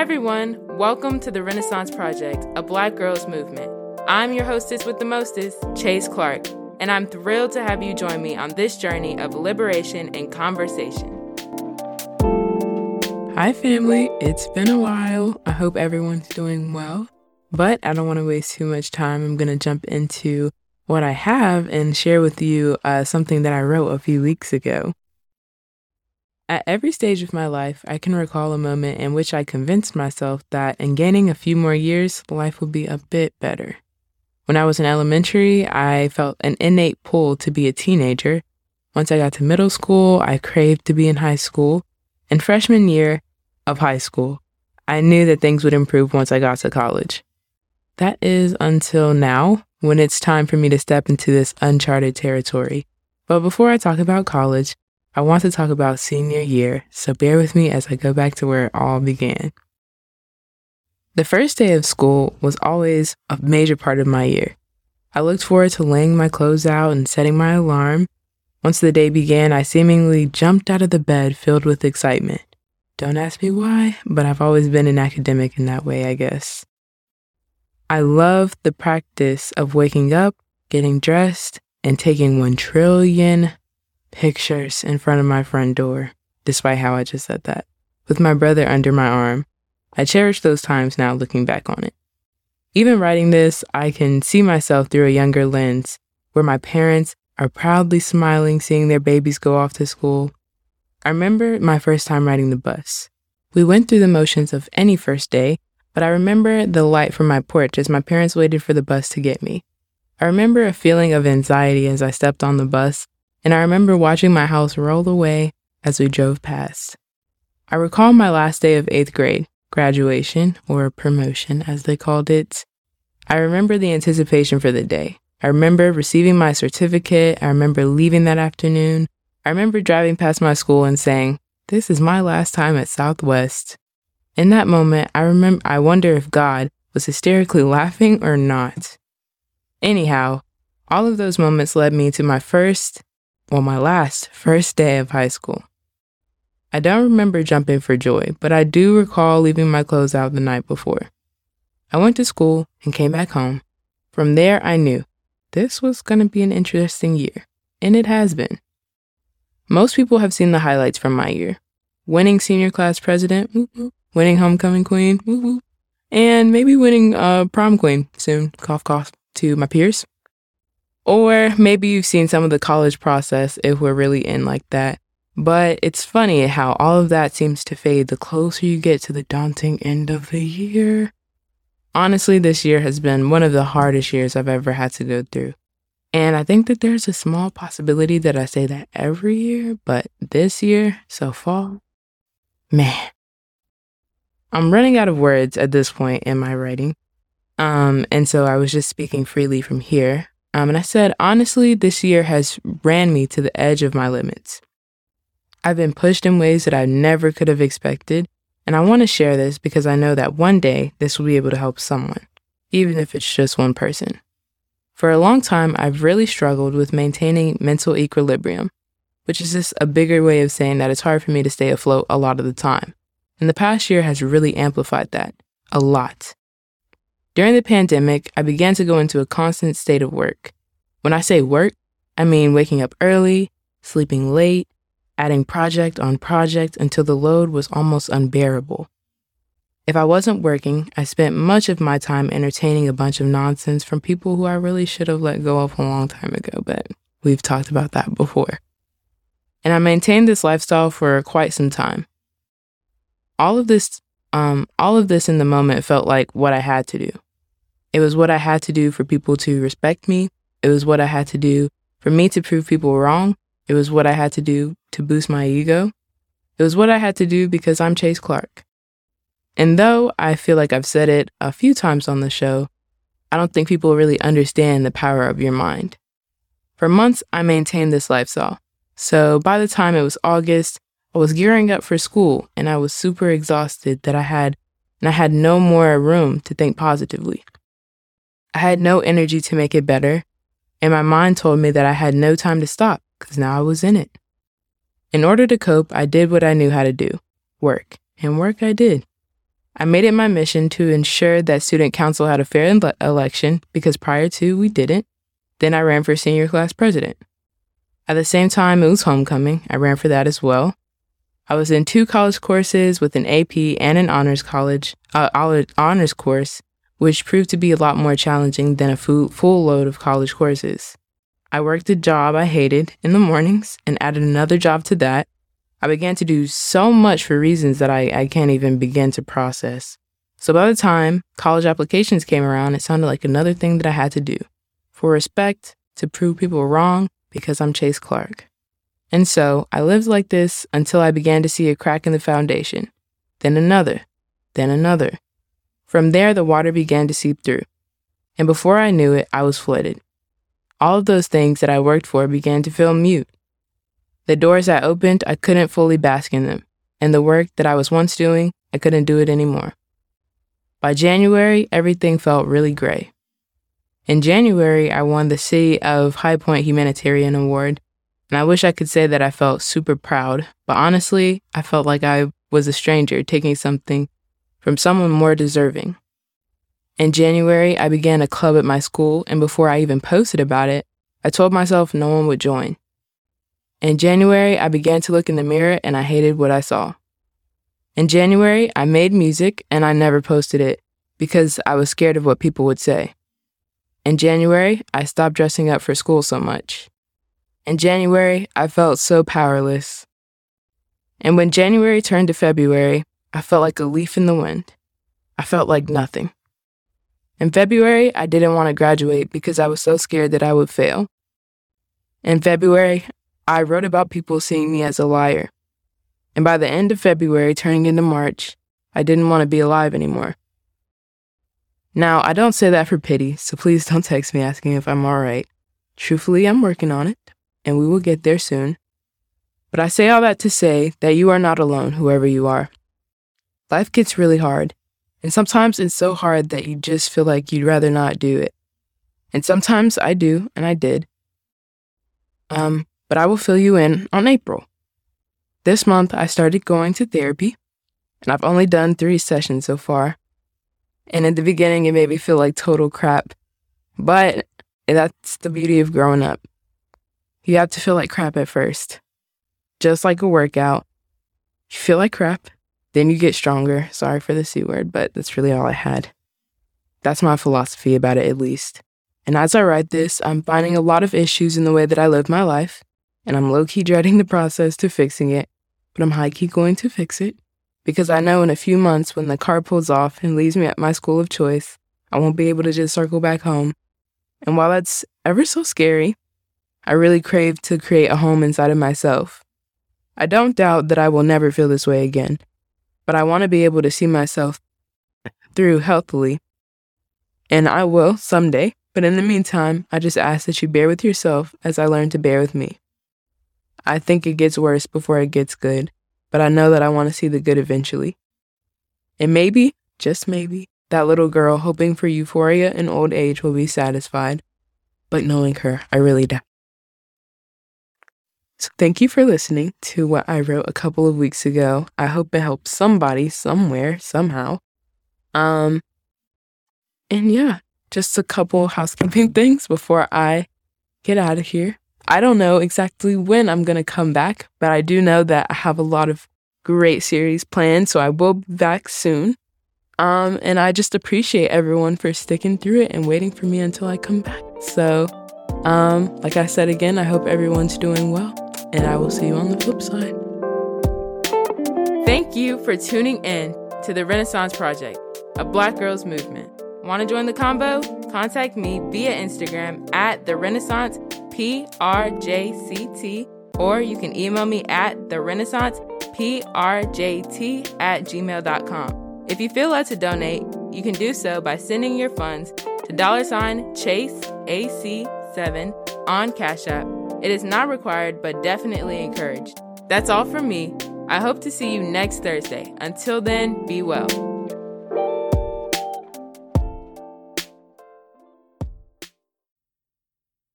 Hi, everyone. Welcome to the Renaissance Project, a Black girls movement. I'm your hostess with the mostest, Chase Clark, and I'm thrilled to have you join me on this journey of liberation and conversation. Hi, family. It's been a while. I hope everyone's doing well, but I don't want to waste too much time. I'm going to jump into what I have and share with you uh, something that I wrote a few weeks ago. At every stage of my life, I can recall a moment in which I convinced myself that in gaining a few more years, life would be a bit better. When I was in elementary, I felt an innate pull to be a teenager. Once I got to middle school, I craved to be in high school. In freshman year of high school, I knew that things would improve once I got to college. That is until now, when it's time for me to step into this uncharted territory. But before I talk about college, I want to talk about senior year, so bear with me as I go back to where it all began. The first day of school was always a major part of my year. I looked forward to laying my clothes out and setting my alarm. Once the day began, I seemingly jumped out of the bed filled with excitement. Don't ask me why, but I've always been an academic in that way, I guess. I love the practice of waking up, getting dressed, and taking one trillion pictures in front of my front door, despite how I just said that, with my brother under my arm. I cherish those times now looking back on it. Even writing this, I can see myself through a younger lens, where my parents are proudly smiling seeing their babies go off to school. I remember my first time riding the bus. We went through the motions of any first day, but I remember the light from my porch as my parents waited for the bus to get me. I remember a feeling of anxiety as I stepped on the bus and I remember watching my house roll away as we drove past. I recall my last day of eighth grade, graduation, or promotion as they called it. I remember the anticipation for the day. I remember receiving my certificate. I remember leaving that afternoon. I remember driving past my school and saying, This is my last time at Southwest. In that moment, I remember I wonder if God was hysterically laughing or not. Anyhow, all of those moments led me to my first on my last first day of high school. I don't remember jumping for joy, but I do recall leaving my clothes out the night before. I went to school and came back home. From there, I knew this was going to be an interesting year, and it has been. Most people have seen the highlights from my year winning senior class president, winning homecoming queen, and maybe winning uh, prom queen soon, cough, cough, to my peers. Or maybe you've seen some of the college process if we're really in like that. But it's funny how all of that seems to fade the closer you get to the daunting end of the year. Honestly, this year has been one of the hardest years I've ever had to go through. And I think that there's a small possibility that I say that every year, but this year so far, man, I'm running out of words at this point in my writing. Um, and so I was just speaking freely from here. Um, and I said, honestly, this year has ran me to the edge of my limits. I've been pushed in ways that I never could have expected. And I want to share this because I know that one day this will be able to help someone, even if it's just one person. For a long time, I've really struggled with maintaining mental equilibrium, which is just a bigger way of saying that it's hard for me to stay afloat a lot of the time. And the past year has really amplified that a lot. During the pandemic, I began to go into a constant state of work. When I say work, I mean waking up early, sleeping late, adding project on project until the load was almost unbearable. If I wasn't working, I spent much of my time entertaining a bunch of nonsense from people who I really should have let go of a long time ago, but we've talked about that before. And I maintained this lifestyle for quite some time. All of this um, all of this in the moment felt like what I had to do. It was what I had to do for people to respect me. It was what I had to do for me to prove people wrong. It was what I had to do to boost my ego. It was what I had to do because I'm Chase Clark. And though I feel like I've said it a few times on the show, I don't think people really understand the power of your mind. For months, I maintained this lifestyle. So by the time it was August, I was gearing up for school and I was super exhausted that I had and I had no more room to think positively. I had no energy to make it better, and my mind told me that I had no time to stop because now I was in it. In order to cope, I did what I knew how to do work, and work I did. I made it my mission to ensure that student council had a fair election because prior to, we didn't. Then I ran for senior class president. At the same time, it was homecoming. I ran for that as well. I was in two college courses with an AP and an honors college uh, honors course, which proved to be a lot more challenging than a full, full load of college courses. I worked a job I hated in the mornings and added another job to that. I began to do so much for reasons that I, I can't even begin to process. So by the time college applications came around, it sounded like another thing that I had to do for respect, to prove people wrong, because I'm Chase Clark. And so I lived like this until I began to see a crack in the foundation, then another, then another. From there, the water began to seep through. And before I knew it, I was flooded. All of those things that I worked for began to feel mute. The doors I opened, I couldn't fully bask in them, and the work that I was once doing, I couldn't do it anymore. By January, everything felt really gray. In January, I won the City of High Point Humanitarian Award, and I wish I could say that I felt super proud, but honestly, I felt like I was a stranger taking something from someone more deserving. In January, I began a club at my school, and before I even posted about it, I told myself no one would join. In January, I began to look in the mirror and I hated what I saw. In January, I made music and I never posted it because I was scared of what people would say. In January, I stopped dressing up for school so much. In January, I felt so powerless. And when January turned to February, I felt like a leaf in the wind. I felt like nothing. In February, I didn't want to graduate because I was so scared that I would fail. In February, I wrote about people seeing me as a liar. And by the end of February, turning into March, I didn't want to be alive anymore. Now, I don't say that for pity, so please don't text me asking if I'm alright. Truthfully, I'm working on it, and we will get there soon. But I say all that to say that you are not alone, whoever you are. Life gets really hard, and sometimes it's so hard that you just feel like you'd rather not do it. And sometimes I do, and I did. Um, but I will fill you in on April. This month I started going to therapy, and I've only done three sessions so far. And in the beginning, it made me feel like total crap. But that's the beauty of growing up. You have to feel like crap at first. Just like a workout. You feel like crap, then you get stronger. Sorry for the C word, but that's really all I had. That's my philosophy about it, at least. And as I write this, I'm finding a lot of issues in the way that I live my life, and I'm low key dreading the process to fixing it, but I'm high key going to fix it because I know in a few months when the car pulls off and leaves me at my school of choice, I won't be able to just circle back home. And while that's ever so scary, I really crave to create a home inside of myself. I don't doubt that I will never feel this way again but I want to be able to see myself through healthily. And I will someday, but in the meantime, I just ask that you bear with yourself as I learn to bear with me. I think it gets worse before it gets good, but I know that I want to see the good eventually. And maybe, just maybe, that little girl hoping for euphoria in old age will be satisfied. But knowing her, I really doubt. So thank you for listening to what I wrote a couple of weeks ago. I hope it helps somebody somewhere somehow. Um and yeah, just a couple housekeeping things before I get out of here. I don't know exactly when I'm going to come back, but I do know that I have a lot of great series planned, so I will be back soon. Um and I just appreciate everyone for sticking through it and waiting for me until I come back. So, um like I said again, I hope everyone's doing well and I will see you on the flip side. Thank you for tuning in to the Renaissance Project, a Black Girls Movement. Want to join the combo? Contact me via Instagram at the Renaissance PRJCT, or you can email me at the Renaissance PRJT at gmail.com. If you feel led to donate, you can do so by sending your funds to dollar sign Chase AC7 on Cash App it is not required, but definitely encouraged. That's all from me. I hope to see you next Thursday. Until then, be well.